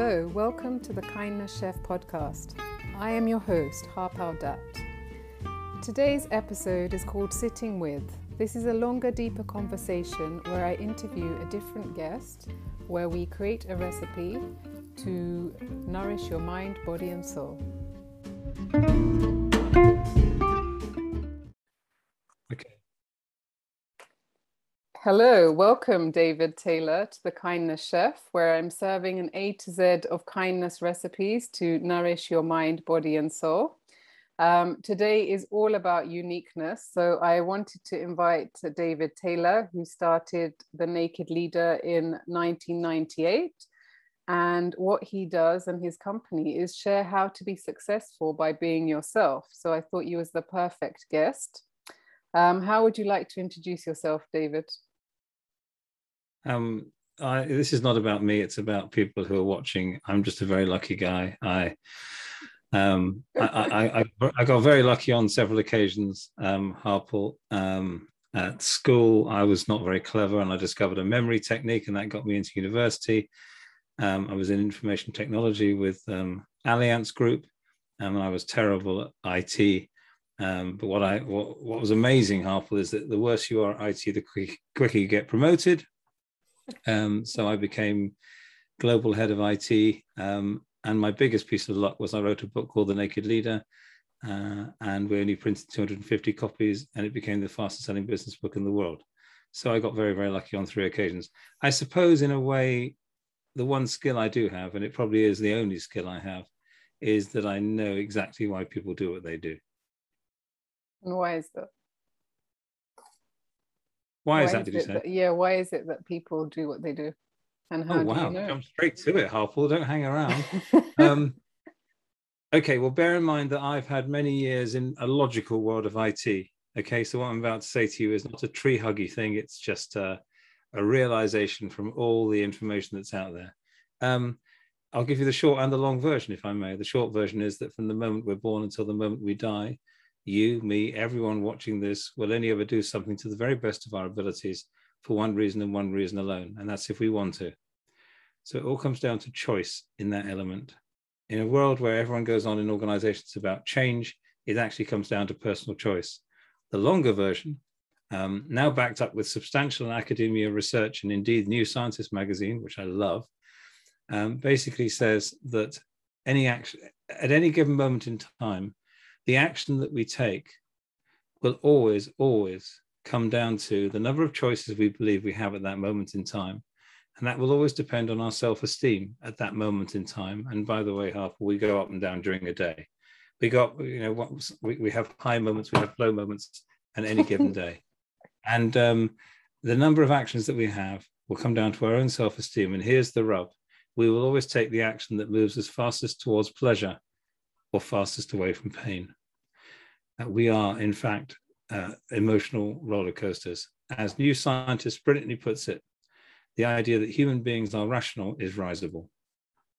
Hello, welcome to the Kindness Chef podcast. I am your host, Harpal Dutt. Today's episode is called Sitting With. This is a longer, deeper conversation where I interview a different guest, where we create a recipe to nourish your mind, body, and soul. Hello, welcome, David Taylor, to the Kindness Chef, where I'm serving an A to Z of kindness recipes to nourish your mind, body, and soul. Um, today is all about uniqueness. So I wanted to invite David Taylor, who started The Naked Leader in 1998. And what he does and his company is share how to be successful by being yourself. So I thought you was the perfect guest. Um, how would you like to introduce yourself, David? Um, I, this is not about me. It's about people who are watching. I'm just a very lucky guy. I, um, I, I, I, got very lucky on several occasions. Um, Harpal, um, at school, I was not very clever, and I discovered a memory technique, and that got me into university. Um, I was in information technology with um, Allianz Group, um, and I was terrible at IT. Um, but what I what, what was amazing, Harpal, is that the worse you are at IT, the quick, quicker you get promoted, um, so I became global head of IT. Um, and my biggest piece of luck was I wrote a book called The Naked Leader. Uh, and we only printed 250 copies, and it became the fastest selling business book in the world. So I got very, very lucky on three occasions. I suppose, in a way, the one skill I do have, and it probably is the only skill I have, is that I know exactly why people do what they do. And why is that? Why, why is that? Did you say? That, yeah. Why is it that people do what they do? And how oh wow! You know? Jump straight to it, Harpal. Don't hang around. um, okay. Well, bear in mind that I've had many years in a logical world of IT. Okay, so what I'm about to say to you is not a tree huggy thing. It's just a, a realization from all the information that's out there. Um, I'll give you the short and the long version, if I may. The short version is that from the moment we're born until the moment we die, you, me, everyone watching this will only ever do something to the very best of our abilities for one reason and one reason alone, and that's if we want to. So it all comes down to choice in that element. In a world where everyone goes on in organizations about change, it actually comes down to personal choice. The longer version, um, now backed up with substantial academia research and indeed New Scientist magazine, which I love, um, basically says that any action at any given moment in time, the action that we take will always, always come down to the number of choices we believe we have at that moment in time. And that will always depend on our self esteem at that moment in time. And by the way, Harpal, we go up and down during a day. We got, you know, what we, we have high moments, we have low moments on any given day. And um, the number of actions that we have will come down to our own self esteem. And here's the rub we will always take the action that moves us fastest towards pleasure or fastest away from pain we are, in fact, uh, emotional roller coasters. As New Scientist brilliantly puts it, the idea that human beings are rational is risible.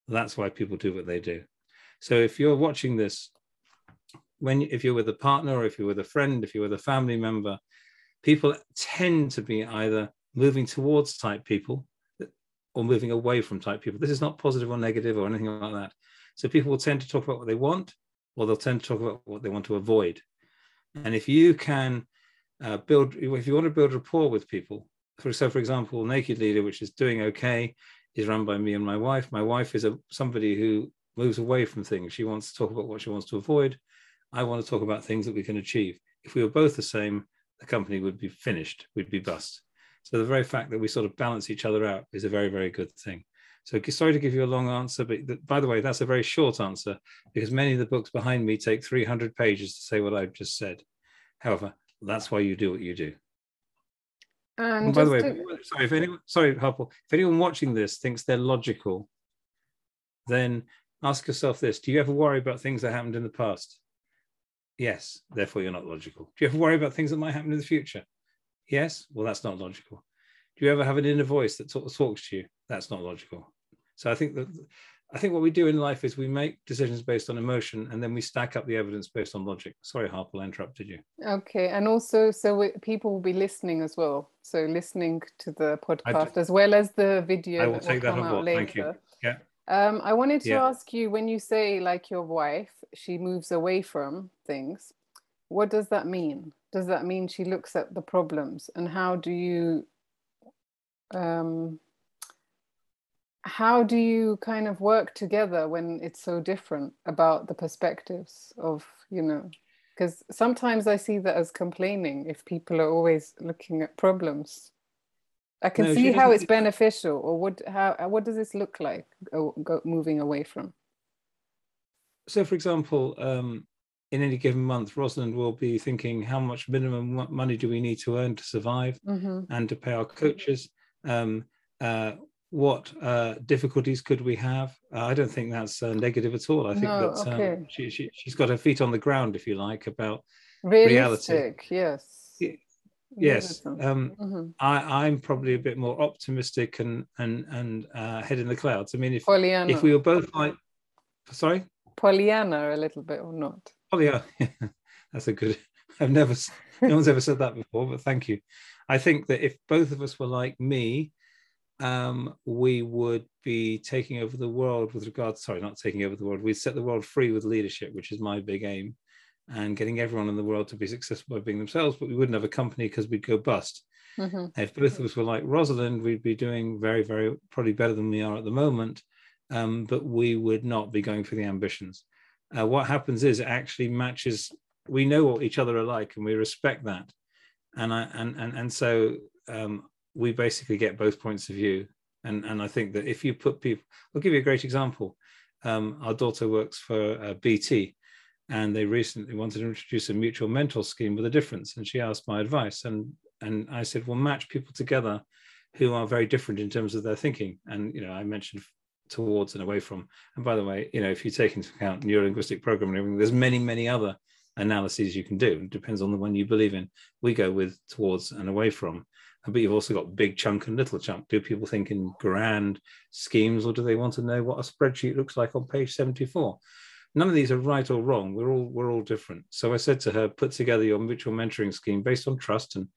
That's why people do what they do. So if you're watching this, when if you're with a partner or if you're with a friend, if you're with a family member, people tend to be either moving towards type people or moving away from type people. This is not positive or negative or anything like that. So people will tend to talk about what they want, or they'll tend to talk about what they want to avoid. And if you can uh, build, if you want to build rapport with people, for so for example, Naked Leader, which is doing okay, is run by me and my wife. My wife is a somebody who moves away from things. She wants to talk about what she wants to avoid. I want to talk about things that we can achieve. If we were both the same, the company would be finished. We'd be bust. So the very fact that we sort of balance each other out is a very, very good thing. So sorry to give you a long answer, but by the way, that's a very short answer because many of the books behind me take 300 pages to say what I've just said. However, that's why you do what you do. And, and by the way, to... sorry, if anyone, sorry, if anyone watching this thinks they're logical, then ask yourself this: Do you ever worry about things that happened in the past? Yes, therefore you're not logical. Do you ever worry about things that might happen in the future? Yes, well, that's not logical. Do you ever have an inner voice that talks to you? That's not logical. So I think that I think what we do in life is we make decisions based on emotion and then we stack up the evidence based on logic. Sorry, Harpal, I interrupted you. Okay. And also, so we, people will be listening as well. So listening to the podcast as well as the video I will that take will that on board. Later. Thank you. Yeah. Um, I wanted to yeah. ask you when you say like your wife, she moves away from things. What does that mean? Does that mean she looks at the problems, and how do you, um, how do you kind of work together when it's so different about the perspectives of you know? Because sometimes I see that as complaining if people are always looking at problems I can no, see how it's beneficial, or what? How? What does this look like? Go, go, moving away from. So, for example, um, in any given month, Rosalind will be thinking, how much minimum money do we need to earn to survive mm-hmm. and to pay our coaches? Um, uh, what uh, difficulties could we have? Uh, I don't think that's uh, negative at all. I think no, that um, okay. she, she, has got her feet on the ground, if you like, about Realistic, reality. Yes yes um, mm-hmm. I, i'm probably a bit more optimistic and and and uh, head in the clouds i mean if Pollyanna. if we were both like sorry Pollyanna a little bit or not oh yeah that's a good i've never no one's ever said that before but thank you i think that if both of us were like me um, we would be taking over the world with regards sorry not taking over the world we'd set the world free with leadership which is my big aim and getting everyone in the world to be successful by being themselves, but we wouldn't have a company because we'd go bust. Mm-hmm. If both of us were like Rosalind, we'd be doing very, very probably better than we are at the moment, um, but we would not be going for the ambitions. Uh, what happens is it actually matches. We know what each other are like, and we respect that, and I and and and so um, we basically get both points of view. And and I think that if you put people, I'll give you a great example. Um, our daughter works for uh, BT, and they recently wanted to introduce a mutual mentor scheme with a difference and she asked my advice and and i said well match people together who are very different in terms of their thinking. And you know i mentioned towards and away from. And by the way you know if you take into account neurolinguistic programming there's many many other analyses you can do. It depends on the one you believe in. We go with towards and away from but you've also got big chunk and little chunk do people think in grand schemes or do they want to know what a spreadsheet looks like on page 74 none of these are right or wrong. We're all we're all different. So I said to her, put together your mutual mentoring scheme based on trust and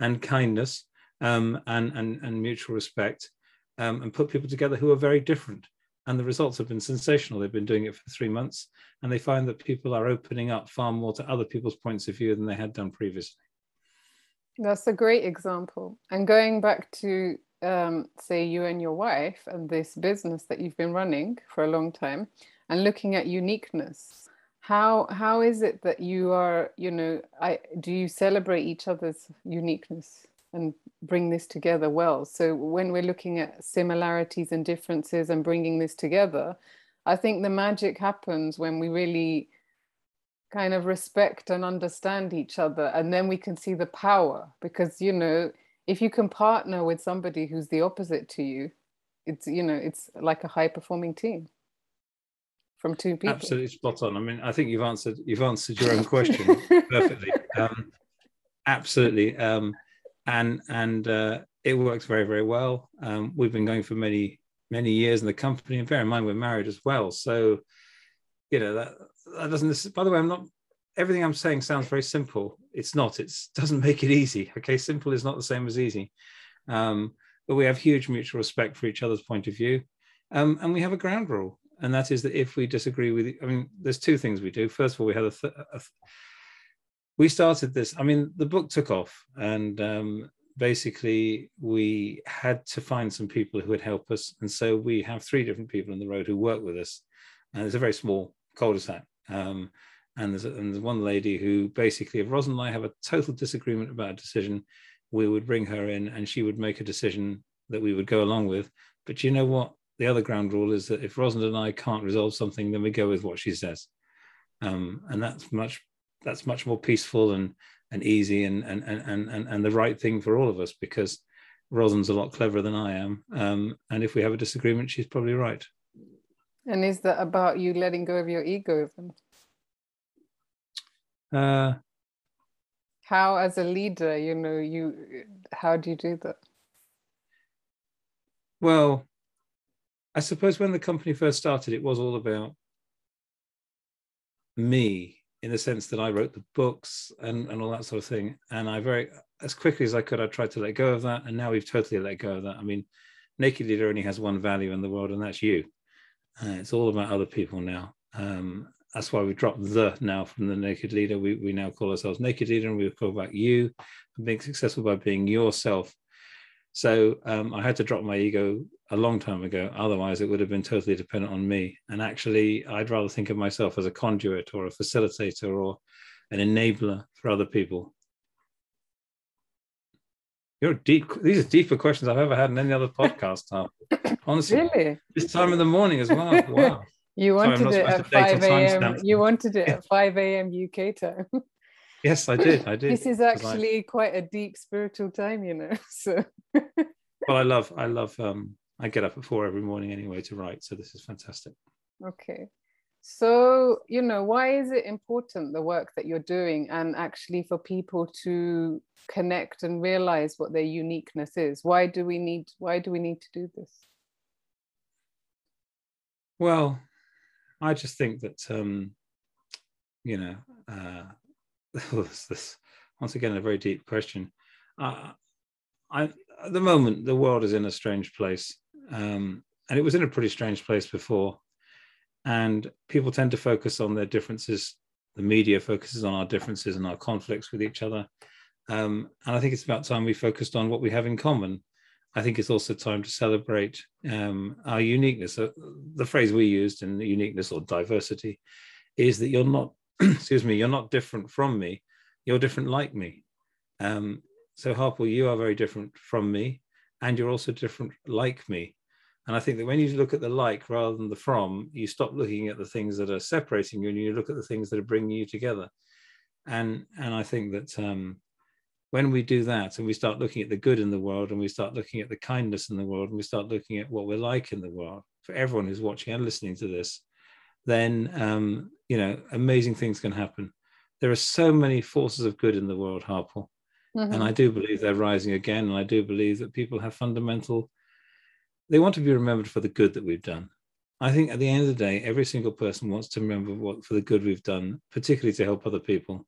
and kindness um, and, and and mutual respect, um, and put people together who are very different. And the results have been sensational. They've been doing it for three months, and they find that people are opening up far more to other people's points of view than they had done previously. That's a great example. And going back to um, say you and your wife and this business that you've been running for a long time, and looking at uniqueness how how is it that you are you know i do you celebrate each other's uniqueness and bring this together well so when we're looking at similarities and differences and bringing this together i think the magic happens when we really kind of respect and understand each other and then we can see the power because you know if you can partner with somebody who's the opposite to you it's you know it's like a high performing team from two people. Absolutely spot on. I mean, I think you've answered you've answered your own question perfectly. Um, absolutely, um, and and uh, it works very very well. Um, we've been going for many many years in the company, and bear in mind we're married as well. So, you know that that doesn't. By the way, I'm not. Everything I'm saying sounds very simple. It's not. It doesn't make it easy. Okay, simple is not the same as easy. Um, but we have huge mutual respect for each other's point of view, um, and we have a ground rule and that is that if we disagree with, I mean, there's two things we do. First of all, we had a, th- a th- we started this. I mean, the book took off, and um, basically we had to find some people who would help us, and so we have three different people on the road who work with us, and it's a very small cul-de-sac. Um, and there's, and there's one lady who basically, if Ros and I have a total disagreement about a decision, we would bring her in, and she would make a decision that we would go along with. But you know what? the other ground rule is that if Rosalind and I can't resolve something, then we go with what she says, um, and that's much that's much more peaceful and and easy and and and and and the right thing for all of us because Rosalind's a lot cleverer than I am, um, and if we have a disagreement, she's probably right. And is that about you letting go of your ego then? Uh, how, as a leader, you know, you how do you do that? Well, I suppose when the company first started, it was all about me in the sense that I wrote the books and, and all that sort of thing. And I very, as quickly as I could, I tried to let go of that. And now we've totally let go of that. I mean, Naked Leader only has one value in the world, and that's you. Uh, it's all about other people now. Um, that's why we dropped the now from the naked leader. We, we now call ourselves naked leader and we call about you being successful by being yourself. So um, I had to drop my ego a long time ago. Otherwise, it would have been totally dependent on me. And actually, I'd rather think of myself as a conduit or a facilitator or an enabler for other people. You're deep. These are deeper questions I've ever had in any other podcast. Honestly, really, this time of the morning as well. Wow. You wanted Sorry, it at 5 a.m. You wanted it at 5 a.m. UK time. yes, I did. I did. This is actually I... quite a deep spiritual time, you know. So well, I love, I love um I get up at four every morning anyway to write. So this is fantastic. Okay. So, you know, why is it important the work that you're doing and actually for people to connect and realize what their uniqueness is? Why do we need why do we need to do this? Well, I just think that um, you know, uh, this, this once again a very deep question. Uh, I at the moment the world is in a strange place, um, and it was in a pretty strange place before. And people tend to focus on their differences. The media focuses on our differences and our conflicts with each other. Um, and I think it's about time we focused on what we have in common I think it's also time to celebrate um, our uniqueness. Uh, the phrase we used in uniqueness or diversity is that you're not, excuse me, you're not different from me, you're different like me. Um, so, Harpal, you are very different from me, and you're also different like me. And I think that when you look at the like rather than the from, you stop looking at the things that are separating you and you look at the things that are bringing you together. And and I think that um, when we do that and we start looking at the good in the world and we start looking at the kindness in the world and we start looking at what we're like in the world for everyone who's watching and listening to this then um, you know amazing things can happen there are so many forces of good in the world harpal mm-hmm. and i do believe they're rising again and i do believe that people have fundamental they want to be remembered for the good that we've done i think at the end of the day every single person wants to remember what for the good we've done particularly to help other people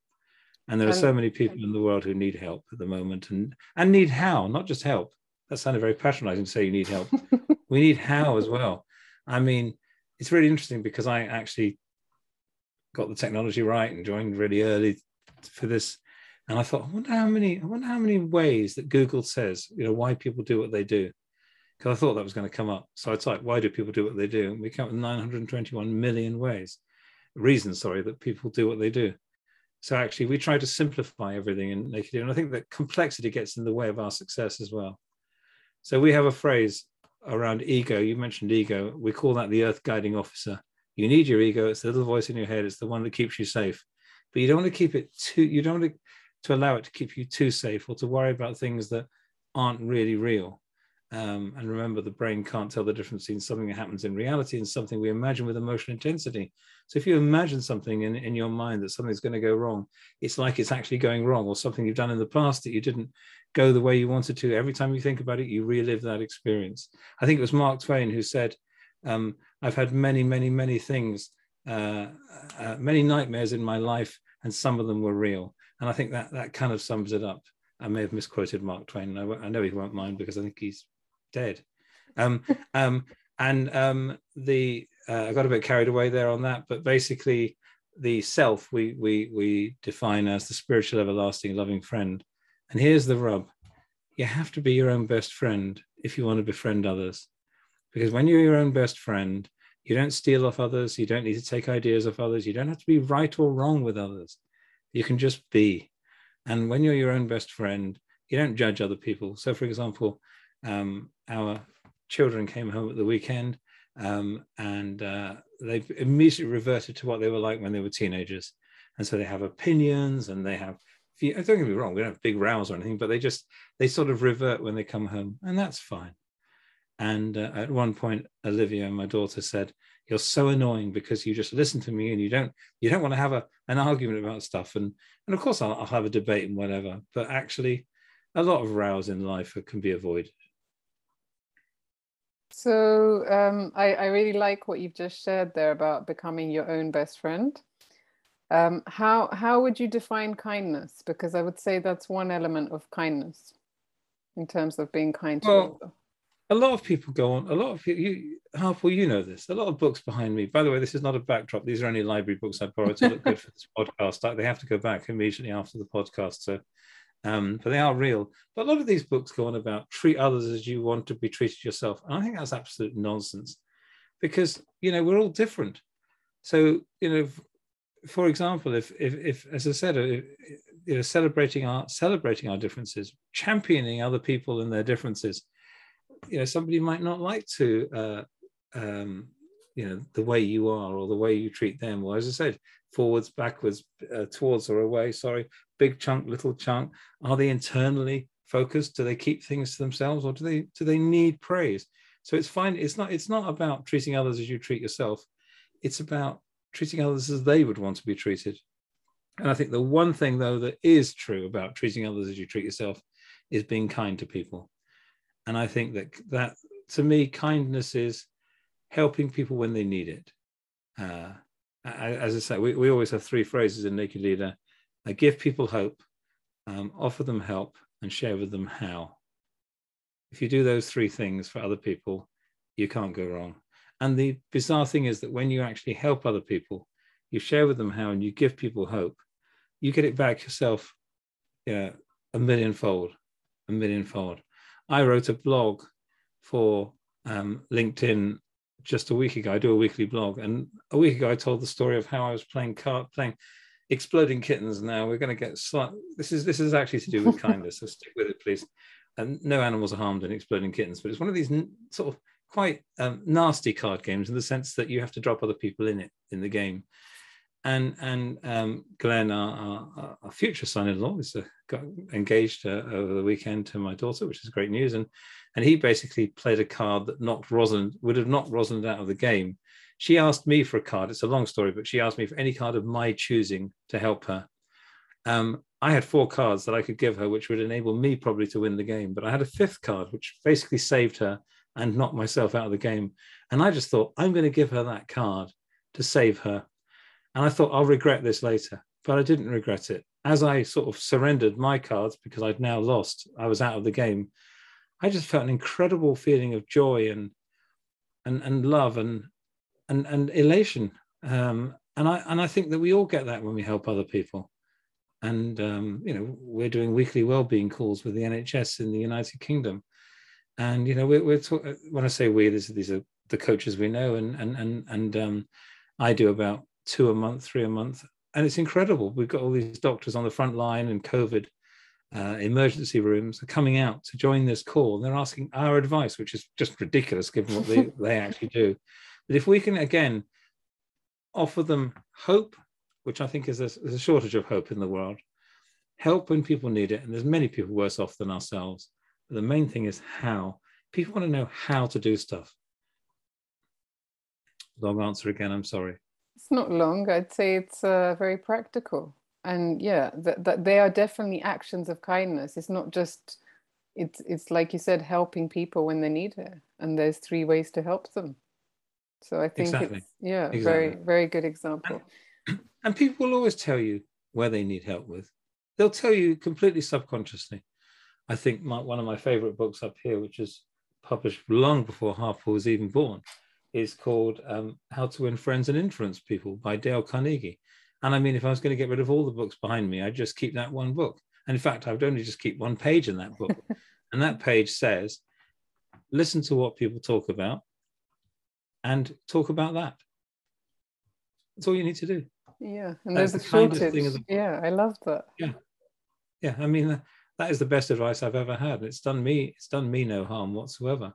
and there are so many people in the world who need help at the moment and, and need how, not just help. That sounded very patronizing to say you need help. we need how as well. I mean, it's really interesting because I actually got the technology right and joined really early for this. And I thought, I wonder how many, I wonder how many ways that Google says, you know, why people do what they do. Because I thought that was going to come up. So I typed, why do people do what they do? And we come up with 921 million ways, reasons, sorry, that people do what they do. So actually, we try to simplify everything in Naked and I think that complexity gets in the way of our success as well. So we have a phrase around ego. You mentioned ego. We call that the earth guiding officer. You need your ego. It's the little voice in your head. It's the one that keeps you safe. But you don't want to keep it too. You don't want to, to allow it to keep you too safe or to worry about things that aren't really real. Um, and remember, the brain can't tell the difference between something that happens in reality and something we imagine with emotional intensity. So if you imagine something in, in your mind that something's going to go wrong, it's like it's actually going wrong, or something you've done in the past that you didn't go the way you wanted to. Every time you think about it, you relive that experience. I think it was Mark Twain who said, um, I've had many, many, many things, uh, uh, many nightmares in my life, and some of them were real. And I think that that kind of sums it up. I may have misquoted Mark Twain. I, I know he won't mind because I think he's dead. Um, um, and um, the uh, I got a bit carried away there on that, but basically the self we we we define as the spiritual, everlasting, loving friend. And here's the rub: you have to be your own best friend if you want to befriend others, because when you're your own best friend, you don't steal off others, you don't need to take ideas off others, you don't have to be right or wrong with others. You can just be. And when you're your own best friend, you don't judge other people. So, for example, um, our children came home at the weekend um, and uh, they immediately reverted to what they were like when they were teenagers. And so they have opinions and they have, don't get me wrong, we don't have big rows or anything, but they just, they sort of revert when they come home and that's fine. And uh, at one point, Olivia, my daughter, said, "You're so annoying because you just listen to me and you don't you don't want to have a, an argument about stuff." And and of course, I'll, I'll have a debate and whatever. But actually, a lot of rows in life can be avoided. So um, I, I, really like what you've just shared there about becoming your own best friend. Um, how how would you define kindness? Because I would say that's one element of kindness in terms of being kind to well, a lot of people go on. A lot of you, Harpal, you know this. A lot of books behind me. By the way, this is not a backdrop. These are only library books I borrowed to look good for this podcast. They have to go back immediately after the podcast. So, um, but they are real. But a lot of these books go on about treat others as you want to be treated yourself. And I think that's absolute nonsense, because you know we're all different. So you know, for example, if if, if as I said, if, you know, celebrating our celebrating our differences, championing other people and their differences you know somebody might not like to uh, um, you know the way you are or the way you treat them or as i said forwards backwards uh, towards or away sorry big chunk little chunk. Are they internally focused? Do they keep things to themselves or do they do they need praise? So it's fine it's not it's not about treating others as you treat yourself. It's about treating others as they would want to be treated. And i think the one thing though that is true about treating others as you treat yourself is being kind to people. And I think that that to me, kindness is helping people when they need it. Uh, as I say, we, we always have three phrases in Naked Leader: I give people hope, um, offer them help, and share with them how. If you do those three things for other people, you can't go wrong. And the bizarre thing is that when you actually help other people, you share with them how, and you give people hope, you get it back yourself, you know, a millionfold, a millionfold. I wrote a blog for um, LinkedIn just a week ago. I do a weekly blog, and a week ago I told the story of how I was playing card, playing exploding kittens. Now we're going to get slight. This is this is actually to do with kindness. So stick with it, please. And no animals are harmed in exploding kittens, but it's one of these sort of quite um, nasty card games in the sense that you have to drop other people in it in the game and and um, Glenn, our, our, our, future son-in-law, is uh, got engaged uh, over the weekend to my daughter, which is great news. And and he basically played a card that knocked Rosalind would have knocked Rosalind out of the game. She asked me for a card. It's a long story, but she asked me for any card of my choosing to help her. Um, I had four cards that I could give her, which would enable me probably to win the game. But I had a fifth card, which basically saved her and knocked myself out of the game. And I just thought, I'm going to give her that card to save her and I thought, I'll regret this later. But I didn't regret it. As I sort of surrendered my cards because I'd now lost, I was out of the game. I just felt an incredible feeling of joy and and and love and and and elation. Um, and I and I think that we all get that when we help other people. And um, you know, we're doing weekly well-being calls with the NHS in the United Kingdom, and you know, we're, we're talk- when I say we, these are the coaches we know, and and and and um, I do about two a month, three a month, and it's incredible. We've got all these doctors on the front line and COVID uh, emergency rooms are coming out to join this call. They're asking our advice, which is just ridiculous given what they, they actually do. But if we can again offer them hope, which I think is a, is a shortage of hope in the world, help when people need it, and there's many people worse off than ourselves. But the main thing is how. People want to know how to do stuff. Long answer again. I'm sorry. It's not long. I'd say it's uh, very practical. And yeah, that, that they are definitely actions of kindness. It's not just, it's, it's like you said, helping people when they need it. And there's three ways to help them. So I think exactly. it's, yeah, exactly. very, very good example. And, and people will always tell you where they need help with. They'll tell you completely subconsciously. I think my, one of my favorite books up here, which is published long before Harpal was even born, is called um, How to Win Friends and Influence People by Dale Carnegie. And I mean, if I was going to get rid of all the books behind me, I'd just keep that one book. And in fact, I would only just keep one page in that book. and that page says, listen to what people talk about and talk about that. That's all you need to do. Yeah. And That's there's the a shortage. yeah, I love that. Yeah. Yeah. I mean, that is the best advice I've ever had. It's done me, it's done me no harm whatsoever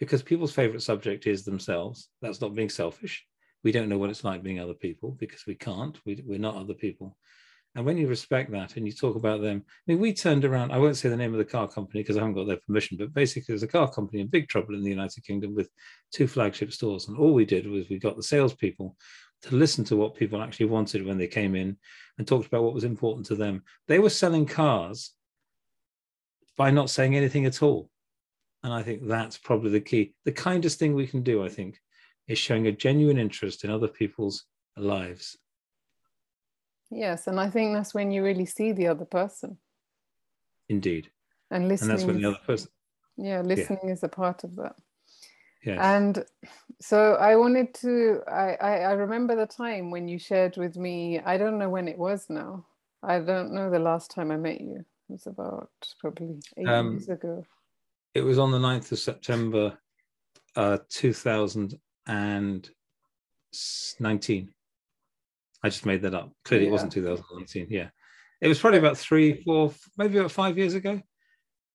because people's favorite subject is themselves. That's not being selfish. We don't know what it's like being other people because we can't. We, we're not other people. And when you respect that and you talk about them, I mean, we turned around, I won't say the name of the car company because I haven't got their permission, but basically there's a car company in big trouble in the United Kingdom with two flagship stores. And all we did was we got the salespeople to listen to what people actually wanted when they came in and talked about what was important to them. They were selling cars by not saying anything at all. And I think that's probably the key. The kindest thing we can do, I think, is showing a genuine interest in other people's lives. Yes, and I think that's when you really see the other person. Indeed. And listening. And that's when the other person. Yeah, listening yeah. is a part of that. Yes. And so I wanted to, I, I, I remember the time when you shared with me, I don't know when it was now. I don't know the last time I met you. It was about probably eight um, years ago. It was on the 9th of September, uh, 2019. I just made that up. Clearly, yeah. it wasn't 2019. Yeah. It was probably about three, four, maybe about five years ago.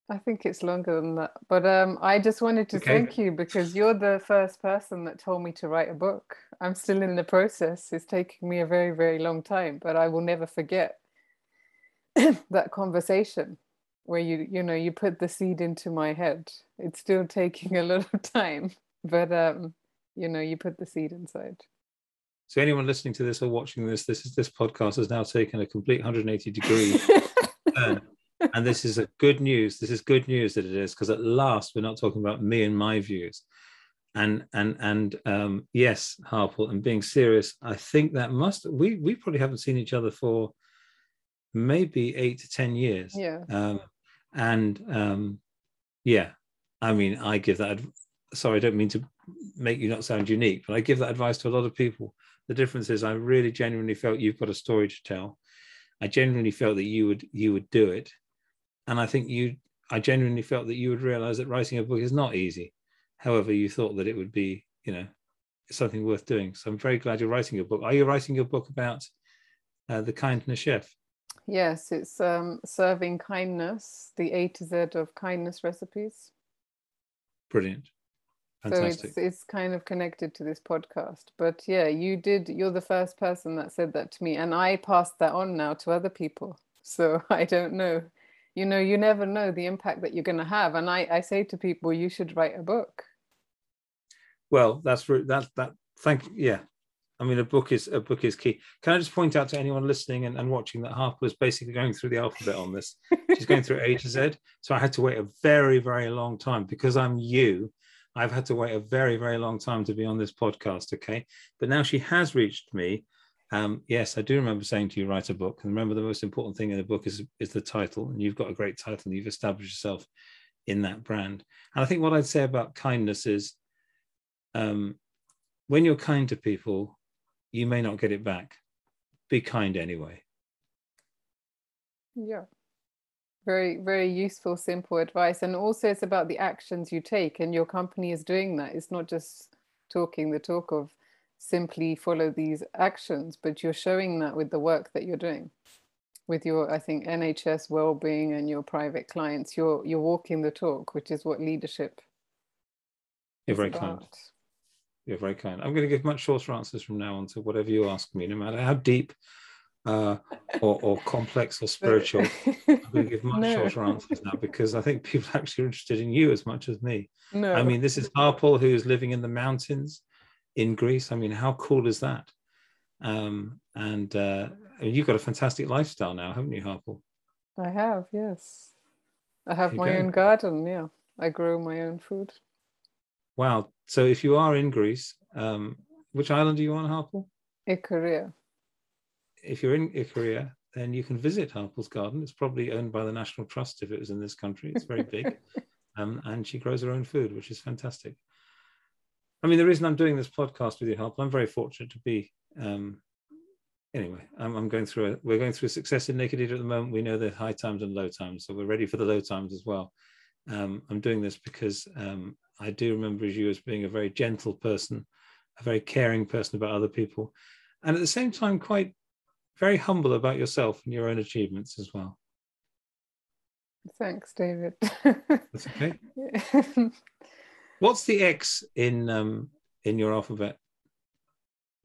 I think it's longer than that. But um, I just wanted to okay. thank you because you're the first person that told me to write a book. I'm still in the process. It's taking me a very, very long time, but I will never forget that conversation where you, you know, you put the seed into my head. It's still taking a lot of time, but um, you know, you put the seed inside. So anyone listening to this or watching this, this is this podcast has now taken a complete 180 degree turn and this is a good news. This is good news that it is because at last we're not talking about me and my views. And and and um, yes, Harpal, and being serious, I think that must we we probably haven't seen each other for maybe eight to ten years. Yeah. Um, and um, yeah, I mean, I give that. Sorry, I don't mean to make you not sound unique, but I give that advice to a lot of people. The difference is, I really genuinely felt you've got a story to tell. I genuinely felt that you would you would do it, and I think you, I genuinely felt that you would realize that writing a book is not easy. However, you thought that it would be, you know, something worth doing. So I'm very glad you're writing your book. Are you writing your book about uh, the kindness chef? Yes, it's um, serving kindness, the A to Z of kindness recipes. Brilliant. Fantastic. So it's, it's kind of connected to this podcast. But yeah, you did, you're the first person that said that to me. And I passed that on now to other people. So I don't know you know you never know the impact that you're going to have and i i say to people you should write a book well that's that that thank you. yeah i mean a book is a book is key. Can i just point out to anyone listening and, and watching that harpal was basically going through the alphabet on this? She's going through a to z. So i had to wait a very very long time. Because i'm you i've had to wait a very very long time to be on this podcast okay? But now she has reached me. Um, yes, I do remember saying to you, write a book. And remember, the most important thing in the book is, is the title. And you've got a great title. You've established yourself in that brand. And I think what I'd say about kindness is um, when you're kind to people, you may not get it back. Be kind anyway. Yeah. Very, very useful, simple advice. And also, it's about the actions you take, and your company is doing that. It's not just talking the talk of simply follow these actions, but you're showing that with the work that you're doing with your i think nhs well-being and your private clients you're you're walking the talk which is what leadership you're very about. kind you're very kind i'm going to give much shorter answers from now on to whatever you ask me no matter how deep uh, or, or, complex or spiritual i'm going to give much no. shorter answers now because i think people actually are interested in you as much as me no. i mean this is harpal who's living in the mountains in Greece. I mean, how cool is that? Um, and uh, you've got a fantastic lifestyle now, haven't you, Harpal? I have, yes. I have my go. own garden. Yeah, I grow my own food. Wow. So if you are in Greece, um, which island are you on, Harpal? Ikaria. If you're in Ikaria, then you can visit Harpal's garden. It's probably owned by the National Trust if it was in this country. It's very big. um, and she grows her own food, which is fantastic. I mean, the reason I'm doing this podcast with your help, I'm very fortunate to be. Um, anyway, I'm, I'm, going through a, we're going through a success in Naked Leader at the moment. We know the high times and low times, so we're ready for the low times as well. Um, I'm doing this because um, I do remember you as being a very gentle person, a very caring person about other people, and at the same time, quite very humble about yourself and your own achievements as well. Thanks, David. That's okay. What's the X in um, in your alphabet?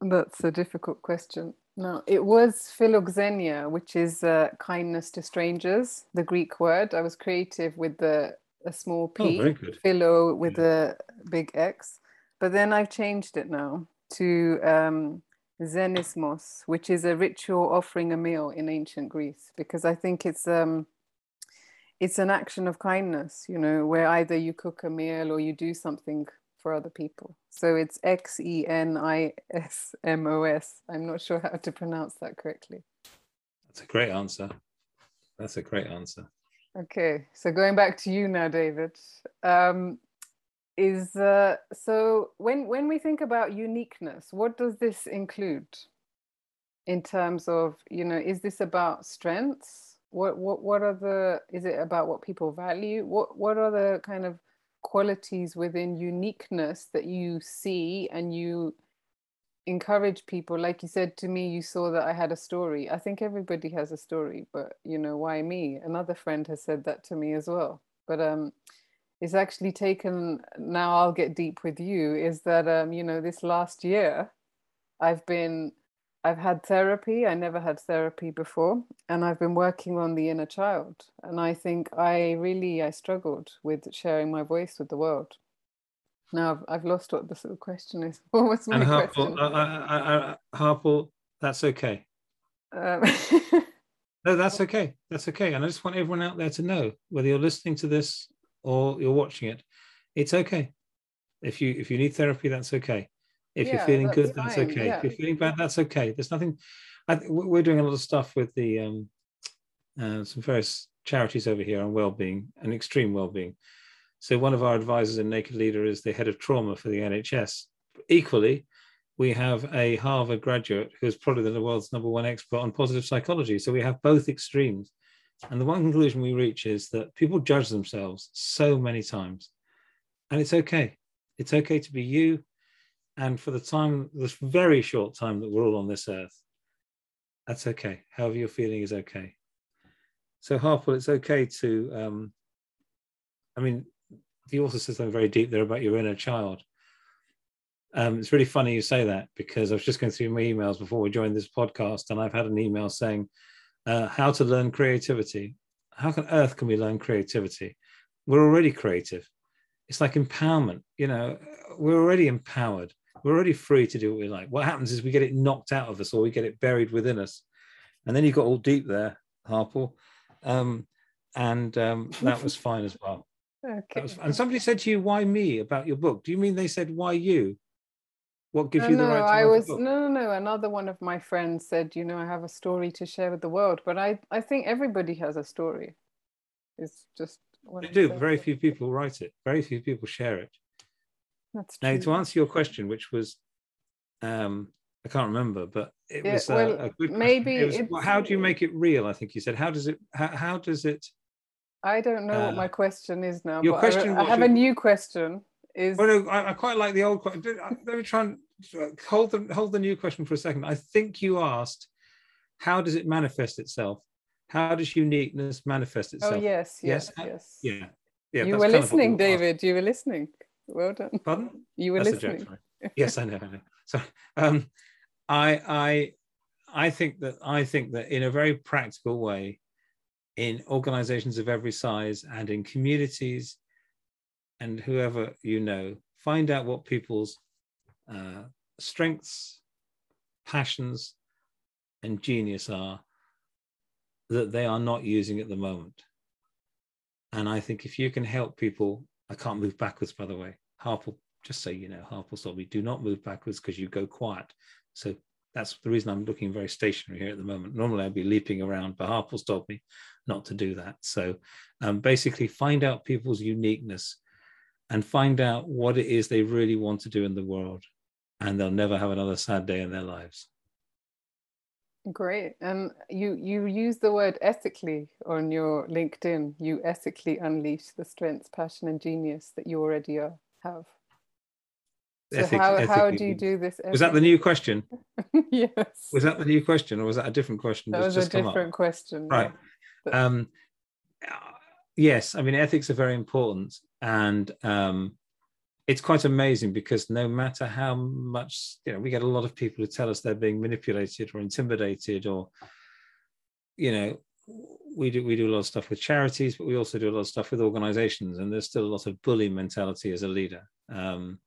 That's a difficult question. No, it was philoxenia, which is uh, kindness to strangers, the Greek word. I was creative with the a small p, oh, philo with yeah. a big X, but then I've changed it now to um, xenismos, which is a ritual offering a meal in ancient Greece, because I think it's um, it's an action of kindness, you know, where either you cook a meal or you do something for other people. So it's X E N I S M O S. I'm not sure how to pronounce that correctly. That's a great answer. That's a great answer. Okay, so going back to you now, David, um, is uh, so when when we think about uniqueness, what does this include in terms of you know is this about strengths? What what what are the is it about what people value? What what are the kind of qualities within uniqueness that you see and you encourage people like you said to me you saw that i had a story. I think everybody has a story but you know why me? Another friend has said that to me as well. But um it's actually taken now i'll get deep with you is that um you know this last year i've been i've had therapy. I never had therapy before and i've been working on the inner child. And i think i really i struggled with sharing my voice with the world no, I've, I've lost what the sort of question is. What was my and Harpal, question? Uh, uh, uh, Harpal, that's okay. Um. no, that's okay. That's okay. And I just want everyone out there to know whether you're listening to this or you're watching it, it's okay. If you if you need therapy, that's okay. If yeah, you're feeling that's good, that's okay. Yeah. If you're feeling bad, that's okay. There's nothing. I, we're doing a lot of stuff with the um, uh, some various charities over here on well-being and extreme well-being so one of our advisors in Naked Leader is the head of trauma for the NHS. Equally, we have a Harvard graduate who is probably the world's number one expert on positive psychology. So we have both extremes. And the one conclusion we reach is that people judge themselves so many times. And it's okay. It's okay to be you. And for the time, this very short time that we're all on this earth, that's okay. However you're feeling is okay. So Harpal, it's okay to um, I mean, the author says something very deep there about your inner child. Um, it's really funny you say that because I was just going through my emails before we joined this podcast, and I've had an email saying uh, how to learn creativity. How can earth can we learn creativity? We're already creative. It's like empowerment. You know, we're already empowered. We're already free to do what we like. What happens is we get it knocked out of us, or we get it buried within us, and then you got all deep there, Harpal, um, and um, that was fine as well. Okay. Was, and somebody said to you, "Why me?" about your book. Do you mean they said, "Why you"? What gives no, you the no, right to I was no, no, no. Another one of my friends said, "You know, I have a story to share with the world." But I, I think everybody has a story. It's just they do. Very few people write it. Very few people share it. That's true. Now, to answer your question, which was, um, I can't remember, but it yeah, was well, a good. Maybe. Was, how do you make it real? I think you said. How does it? How, how does it? I don't know uh, what my question is now. Your question. I, I have your, a new question. Is well, no, I, I, quite like the old question. Let me try and hold the hold the new question for a second. I think you asked, how does it manifest itself? How does uniqueness manifest oh, itself? Oh yes, yes, yes. yes. Yeah, yeah. You were listening, David. You were listening. Well done. Pardon? You were That's listening. yes, I know. I know. So, um, I, I, I think that I think that in a very practical way, in organizations of every size and in communities and whoever you know, find out what people's uh, strengths, passions, and genius are that they are not using at the moment. And I think if you can help people, I can't move backwards, by the way. Harpal, just so you know, Harpal told me, do not move backwards because you go quiet. So that's the reason I'm looking very stationary here at the moment. Normally I'd be leaping around, but Harpal's told me not to do that. So um, basically, find out people's uniqueness and find out what it is they really want to do in the world, and they'll never have another sad day in their lives. Great. And you you use the word ethically on your LinkedIn. You ethically unleash the strengths, passion, and genius that you already are, have. So Ethic, how, how do you do this? Ethically? Was that the new question? yes. Was that the new question, or was that a different question? That was a different question. Right. Um, yes, I mean ethics are very important, and um, it's quite amazing because no matter how much you know, we get a lot of people who tell us they're being manipulated or intimidated, or you know, we do we do a lot of stuff with charities, but we also do a lot of stuff with organisations, and there's still a lot of bully mentality as a leader. Um,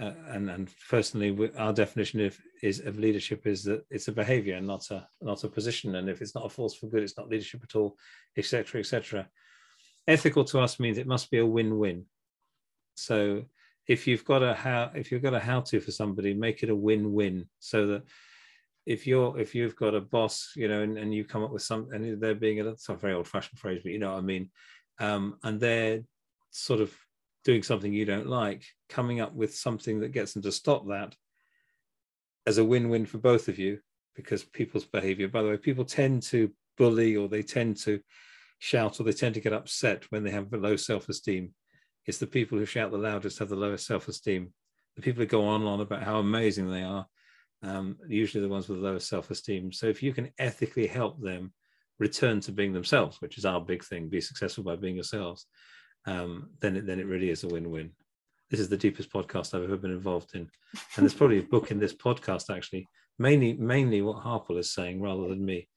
uh, and and personally, our definition of is of leadership is that it's a behavior and not a not a position. And if it's not a force for good, it's not leadership at all, etc., etc. Ethical to us means it must be a win-win. So if you've got a how if you've got a how to for somebody, make it a win-win, so that if you're if you've got a boss, you know, and, and you come up with some, and they're being a that's a very old fashioned phrase, but you know what I mean, um, and they're sort of doing something you don't like, coming up with something that gets them to stop that as a win-win for both of you, because people's behavior, by the way, people tend to bully or they tend to shout or they tend to get upset when they have low self-esteem. It's the people who shout the loudest have the lowest self-esteem. The people who go on and on about how amazing they are, um, usually the ones with the lowest self-esteem. So if you can ethically help them return to being themselves, which is our big thing, be successful by being yourselves, um, then it, then it really is a win-win. This is the deepest podcast I've ever been involved in, and there's probably a book in this podcast actually, mainly mainly what Harpal is saying rather than me.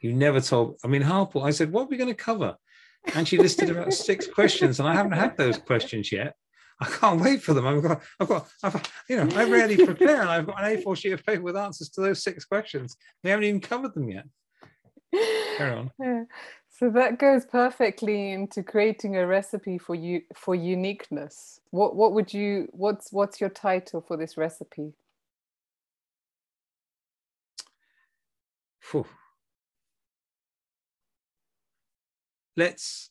You never told. I mean, Harpal. I said, "What are we going to cover?" And she listed about six questions, and I haven't had those questions yet. I can't wait for them. I've got, I've got, I've, you know, I rarely prepare, and I've got an A4 sheet of paper with answers to those six questions. We haven't even covered them yet. Carry on. So that goes perfectly into creating a recipe for you for uniqueness. What what would you what's what's your title for this recipe? Whew. Let's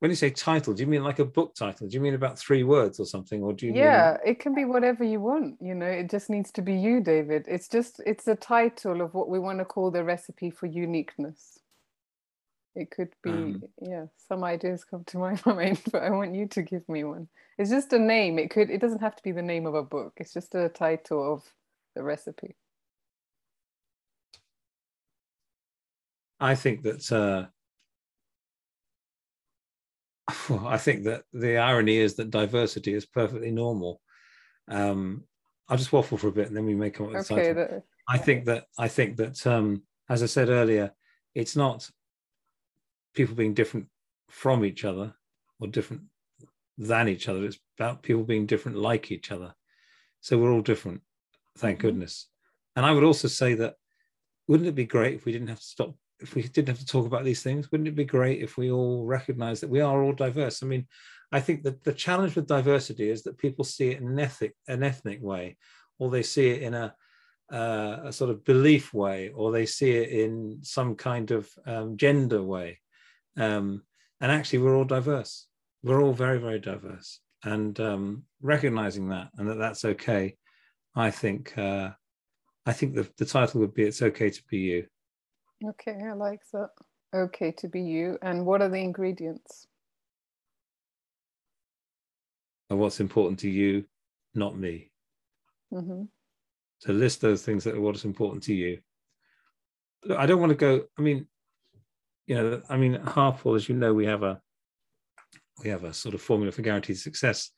when you say title, do you mean like a book title? Do you mean about three words or something, or do you? Yeah, mean... it can be whatever you want. You know, it just needs to be you, David. It's just it's the title of what we want to call the recipe for uniqueness. It could be, um, yeah. Some ideas come to my mind, but I want you to give me one. It's just a name. It could. It doesn't have to be the name of a book. It's just a title of the recipe. I think that. Uh, I think that the irony is that diversity is perfectly normal. Um, I'll just waffle for a bit and then we may come up with okay, that, I think that I think that um, as I said earlier, it's not people being different from each other or different than each other. It's about people being different like each other. So we're all different, thank mm-hmm. goodness. And I would also say that wouldn't it be great if we didn't have to stop if we didn't have to talk about these things, wouldn't it be great if we all recognize that we are all diverse? I mean, I think that the challenge with diversity is that people see it in an ethnic, an ethnic way, or they see it in a, uh, a sort of belief way, or they see it in some kind of um, gender way. Um, and actually, we're all diverse. We're all very, very diverse. And um, recognizing that and that that's okay, I think. Uh, I think the, the title would be "It's Okay to Be You." Okay, I like that. Okay to be you. And what are the ingredients? And what's important to you, not me. Mm-hmm. So list those things that are what is important to you. I don't want to go. I mean, you know, I mean, Harpal, as you know, we have a we have a sort of formula for guaranteed success,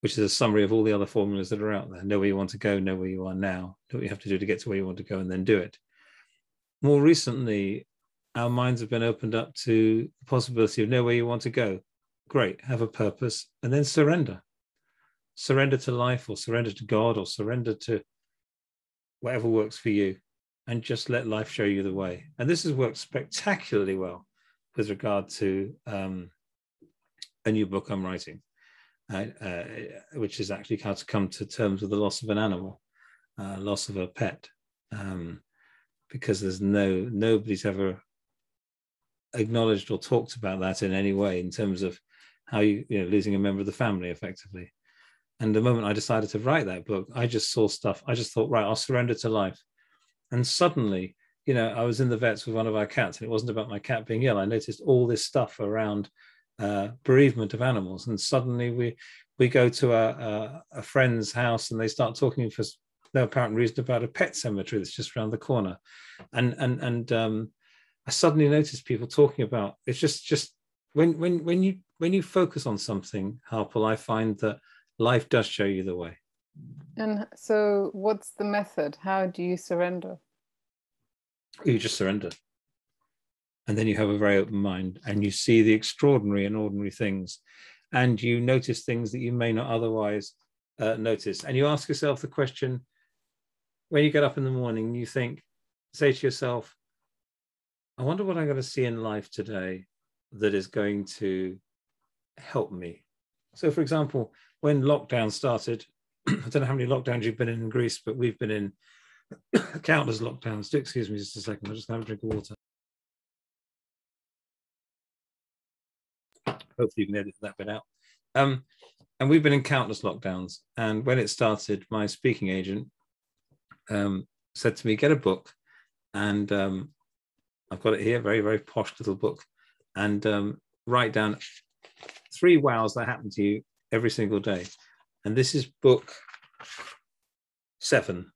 which is a summary of all the other formulas that are out there. Know where you want to go, know where you are now, know what you have to do to get to where you want to go, and then do it more recently, our minds have been opened up to the possibility of know where you want to go. Great, have a purpose, and then surrender. Surrender to life, or surrender to God, or surrender to whatever works for you, and just let life show you the way. And this has worked spectacularly well with regard to um, a new book I'm writing, uh, uh, which is actually how to come to terms with the loss of an animal, uh, loss of a pet. Um, because there's no nobody's ever acknowledged or talked about that in any way in terms of how you you know losing a member of the family effectively and the moment i decided to write that book i just saw stuff i just thought right i'll surrender to life and suddenly you know i was in the vets with one of our cats and it wasn't about my cat being ill. I noticed all this stuff around uh, bereavement of animals. And suddenly we we go to a, a, a friend's house and they start talking for no apparent reason about a pet cemetery that's just around the corner, and and and um, I suddenly noticed people talking about it's just just when when when you when you focus on something, Harpal, I find that life does show you the way. And so, what's the method? How do you surrender? You just surrender. And then you have a very open mind and you see the extraordinary and ordinary things. And you notice things that you may not otherwise uh, notice. And you ask yourself the question when you get up in the morning, you think, say to yourself, I wonder what I'm going to see in life today that is going to help me. So, for example, when lockdown started, I don't know how many lockdowns you've been in, in Greece, but we've been in countless lockdowns. Do excuse me just a second. I'm just going to have a drink of water. Hopefully, you can edit that bit out. Um, and we've been in countless lockdowns. And when it started, my speaking agent um, said to me, "Get a book," and um, I've got it here, very very posh little book, and um, write down three wows that happen to you every single day. And this is book seven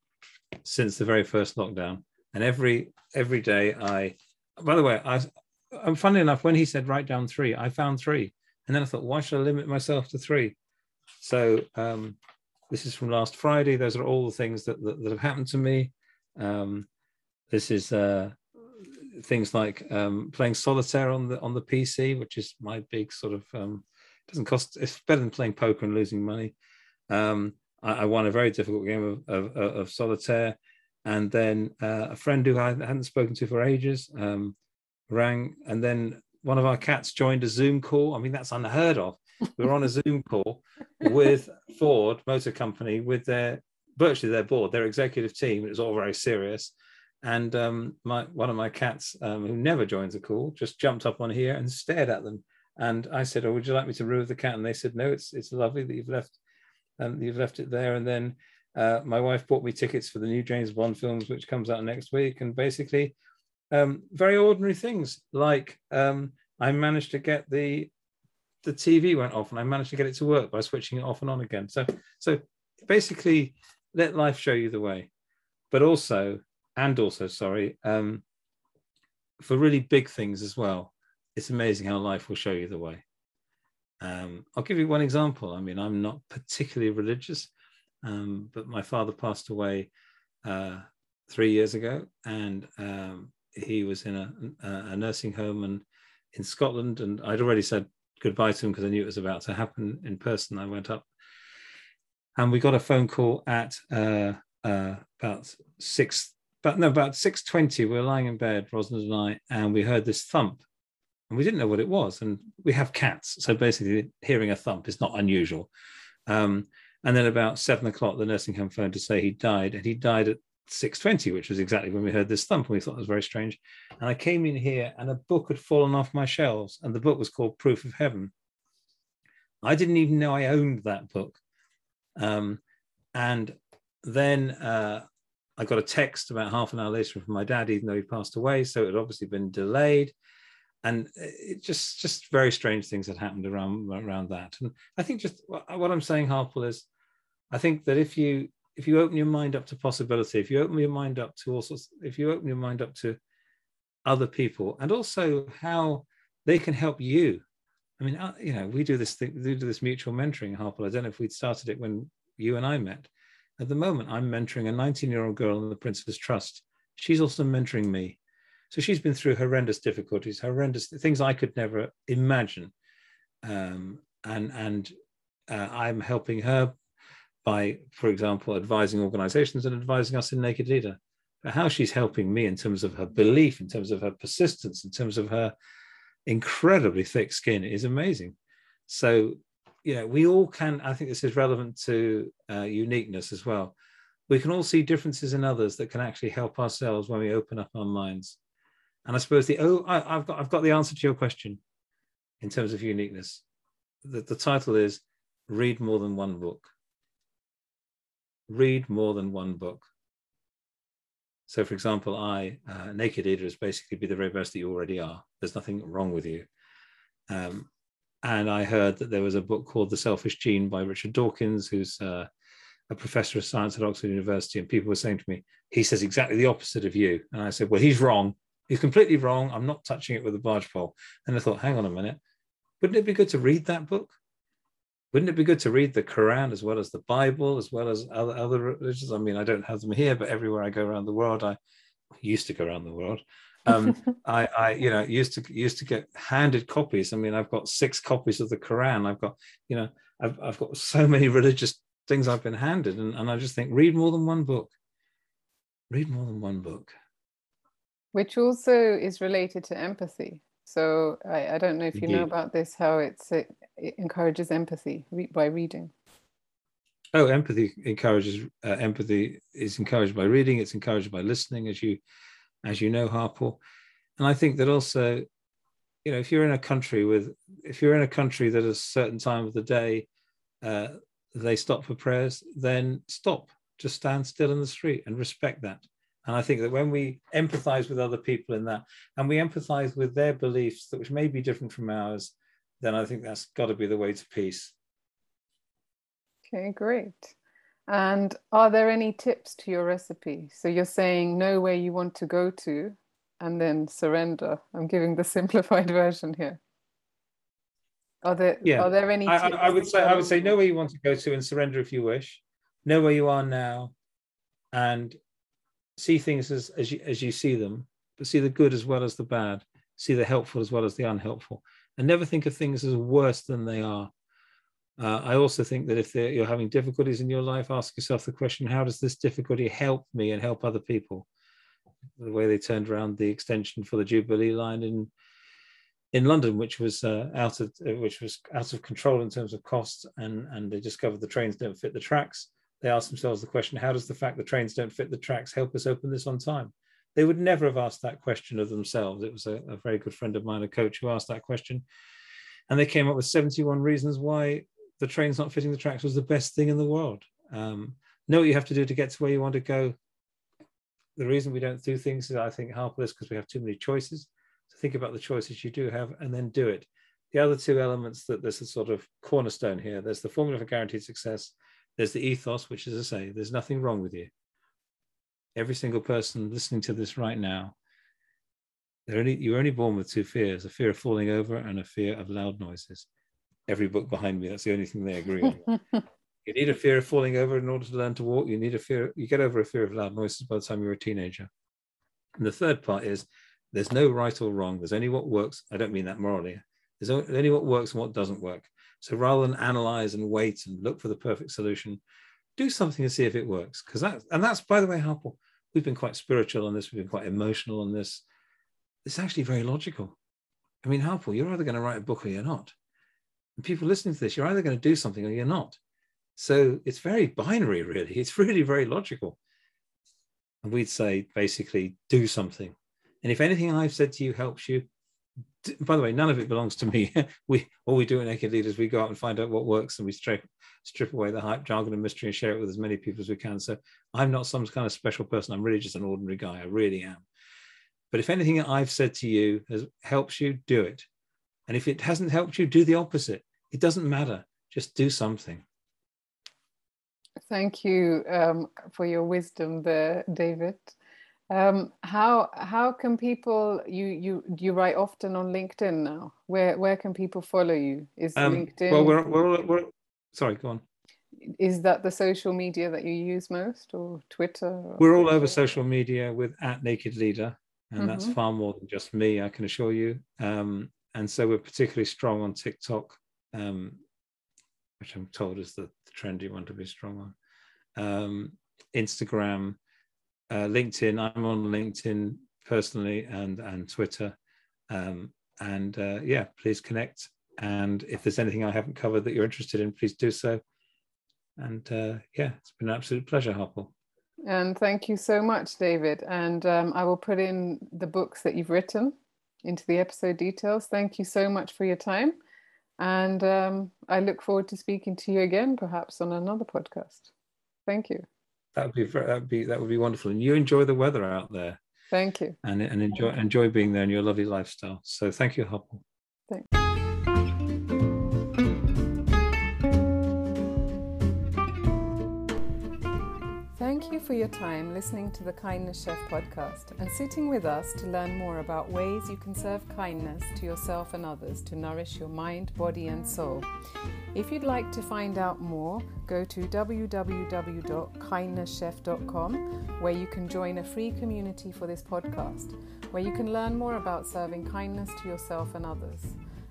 since the very first lockdown. And every every day I by the way, I I'm funny enough, when he said write down three, I found three. And then I thought, why should I limit myself to three? So um, this is from last Friday. Those are all the things that, that, that have happened to me. Um, this is uh, things like um, playing solitaire on the on the PC, which is my big sort of um, doesn't cost. It's better than playing poker and losing money. Um, I, I, won a very difficult game of, of, of solitaire, and then uh, a friend who I hadn't spoken to for ages um, rang, and then one of our cats joined a Zoom call. I mean, that's unheard of. We were on a Zoom call with Ford Motor Company with their virtually their board, their executive team. It was all very serious. And um, my one of my cats, um, who never joins a call, just jumped up on here and stared at them. And I said, "Oh, would you like me to remove the cat?" And they said, "No, it's it's lovely that you've left um, you've left it there." And then uh, my wife bought me tickets for the new James Bond films, which comes out next week. And basically, um, very ordinary things like um, I managed to get the the TV went off, and I managed to get it to work by switching it off and on again. So so basically, let life show you the way, but also and also, sorry, um, for really big things as well, it's amazing how life will show you the way. Um, I'll give you one example. I mean, I'm not particularly religious, um, but my father passed away uh, three years ago, and um, he was in a, a, nursing home and in Scotland. And I'd already said goodbye to him because I knew it was about to happen in person. I went up, and we got a phone call at uh, uh, about six but no, about 6.20, we were lying in bed, Rosalind and I, and we heard this thump. And we didn't know what it was. And we have cats. So basically, hearing a thump is not unusual. Um, and then about seven o'clock, the nursing home phoned to say he died. And he died at 6.20, which was exactly when we heard this thump. And we thought it was very strange. And I came in here and a book had fallen off my shelves. And the book was called Proof of Heaven. I didn't even know I owned that book. Um, and then uh, I got a text about half an hour later from my dad, even though he passed away. So it had obviously been delayed. And it just just very strange things had happened around around that. And I think just what I'm saying, Harpal, is I think that if you if you open your mind up to possibility, if you open your mind up to all sorts, if you open your mind up to other people, and also how they can help you. I mean, uh, you know, we do this thing, we do this mutual mentoring, Harpal. I don't know if we'd started it when you and I met, at the moment, I'm mentoring a 19 year old girl in the Prince's Trust. She's also mentoring me. So she's been through horrendous difficulties, horrendous things I could never imagine. Um, and and uh, I'm helping her by, for example, advising organizations and advising us in Naked Leader. But how she's helping me in terms of her belief, in terms of her persistence, in terms of her incredibly thick skin is amazing. So you know, we all can, I think this is relevant to uh, uniqueness as well. We can all see differences in others that can actually help ourselves when we open up our minds. And I suppose the, oh, I, have got, I've got the answer to your question in terms of uniqueness. The, the title is Read More Than One Book. Read more than one book. So, for example, I, uh, Naked Leader, is basically be the very best that you already are. There's nothing wrong with you. Um, and I heard that there was a book called The Selfish Gene by Richard Dawkins, who's uh, a professor of science at Oxford University. And people were saying to me, he says exactly the opposite of you. And I said, well, he's wrong. He's completely wrong. I'm not touching it with a barge pole. And I thought, hang on a minute. Wouldn't it be good to read that book? Wouldn't it be good to read the Quran as well as the Bible, as well as other, other religions? I mean, I don't have them here, but everywhere I go around the world, I used to go around the world um, I, I, you know, used to used to get handed copies. I mean, I've got six copies of the Quran. I've got, you know, I've, I've got so many religious things I've been handed, and, and I just think read more than one book. Read more than one book. Which also is related to empathy. So I, I don't know if you Indeed. know about this, how it's it, it encourages empathy by reading. Oh, empathy encourages uh, empathy is encouraged by reading. It's encouraged by listening, as you as you know, Harpal. And I think that also, you know, if you're in a country with if you're in a country that at a certain time of the day uh, they stop for prayers, then stop. Just stand still in the street and respect that. And I think that when we empathize with other people in that, and we empathize with their beliefs, that which may be different from ours, then I think that's got to be the way to peace. Okay, great. And are there any tips to your recipe? So you're saying know where you want to go to and then surrender. I'm giving the simplified version here. Are there yeah. are there any I, I, would say I would say know where you want to go to and surrender if you wish. Know where you are now and see things as, as you as you see them, but see the good as well as the bad, see the helpful as well as the unhelpful, and never think of things as worse than they are. Uh, I also think that if you're having difficulties in your life, ask yourself the question: How does this difficulty help me and help other people? The way they turned around the extension for the Jubilee line in in London, which was uh, out of which was out of control in terms of cost, and and they discovered the trains don't fit the tracks. They asked themselves the question: How does the fact the trains don't fit the tracks help us open this on time? They would never have asked that question of themselves. It was a, a very good friend of mine, a coach, who asked that question, and they came up with 71 reasons why the train's not fitting the tracks was the best thing in the world. Um, know what you have to do to get to where you want to go. The reason we don't do things is, I think, helpless because we have too many choices. So think about the choices you do have and then do it. The other two elements that there's a sort of cornerstone here. There's the formula for guaranteed success. There's the ethos, which is to say, there's nothing wrong with you. Every single person listening to this right now, they're only, you're only born with two fears: a fear of falling over and a fear of loud noises every book behind me. That's the only thing they agree on. you need a fear of falling over in order to learn to walk. You need a fear, you get over a fear of loud noises by the time you're a teenager. And the third part is there's no right or wrong. There's only what works. I don't mean that morally. There's only what works and what doesn't work. So rather than analyze and wait and look for the perfect solution, do something and see if it works. Because that, and that's by the way, Harpal, we've been quite spiritual on this. We've been quite emotional on this. It's actually very logical. I mean, Harpal, you're either going to write a book or you're not. And people listening to this, you're either going to do something or you're not. So it's very binary, really. It's really very logical. And we'd say basically do something. And if anything I've said to you helps you, by the way, none of it belongs to me. we all we do at Naked Leaders, we go out and find out what works, and we strip strip away the hype, jargon, and mystery, and share it with as many people as we can. So I'm not some kind of special person. I'm really just an ordinary guy. I really am. But if anything that I've said to you has helps you, do it. And if it hasn't helped you, do the opposite. It doesn't matter. Just do something. Thank you um, for your wisdom there, David. Um, how how can people you you you write often on LinkedIn now? Where where can people follow you? Is um, LinkedIn? Well, we're, we're, we're sorry. Go on. Is that the social media that you use most, or Twitter? Or we're all over social media with at Naked Leader, and mm-hmm. that's far more than just me. I can assure you. Um, and so we're particularly strong on TikTok, um, which I'm told is the, the, trend you want to be strong on. Um, Instagram, uh, LinkedIn. I'm on LinkedIn personally and and Twitter. Um, and uh, yeah, please connect. And if there's anything I haven't covered that you're interested in, please do so. And uh, yeah, it's been an absolute pleasure, Harpal. And thank you so much, David. And um, I will put in the books that you've written into the episode details. Thank you so much for your time. And um, I look forward to speaking to you again, perhaps on another podcast. Thank you. That would be that would be that would be wonderful. And you enjoy the weather out there. Thank you. And and enjoy enjoy being there in your lovely lifestyle. So thank you, Harpal. Thanks. Thank you for your time listening to the Kindness Chef podcast and sitting with us to learn more about ways you can serve kindness to yourself and others to nourish your mind, body, and soul. If you'd like to find out more, go to www.kindnesschef.com where you can join a free community for this podcast, where you can learn more about serving kindness to yourself and others.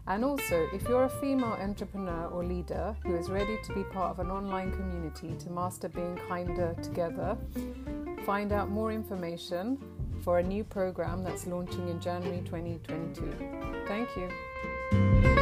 And also, if you're a female entrepreneur or leader who is ready to be part of an online community to master being kinder together, find out more information for a new program that's launching in January 2022. Thank you.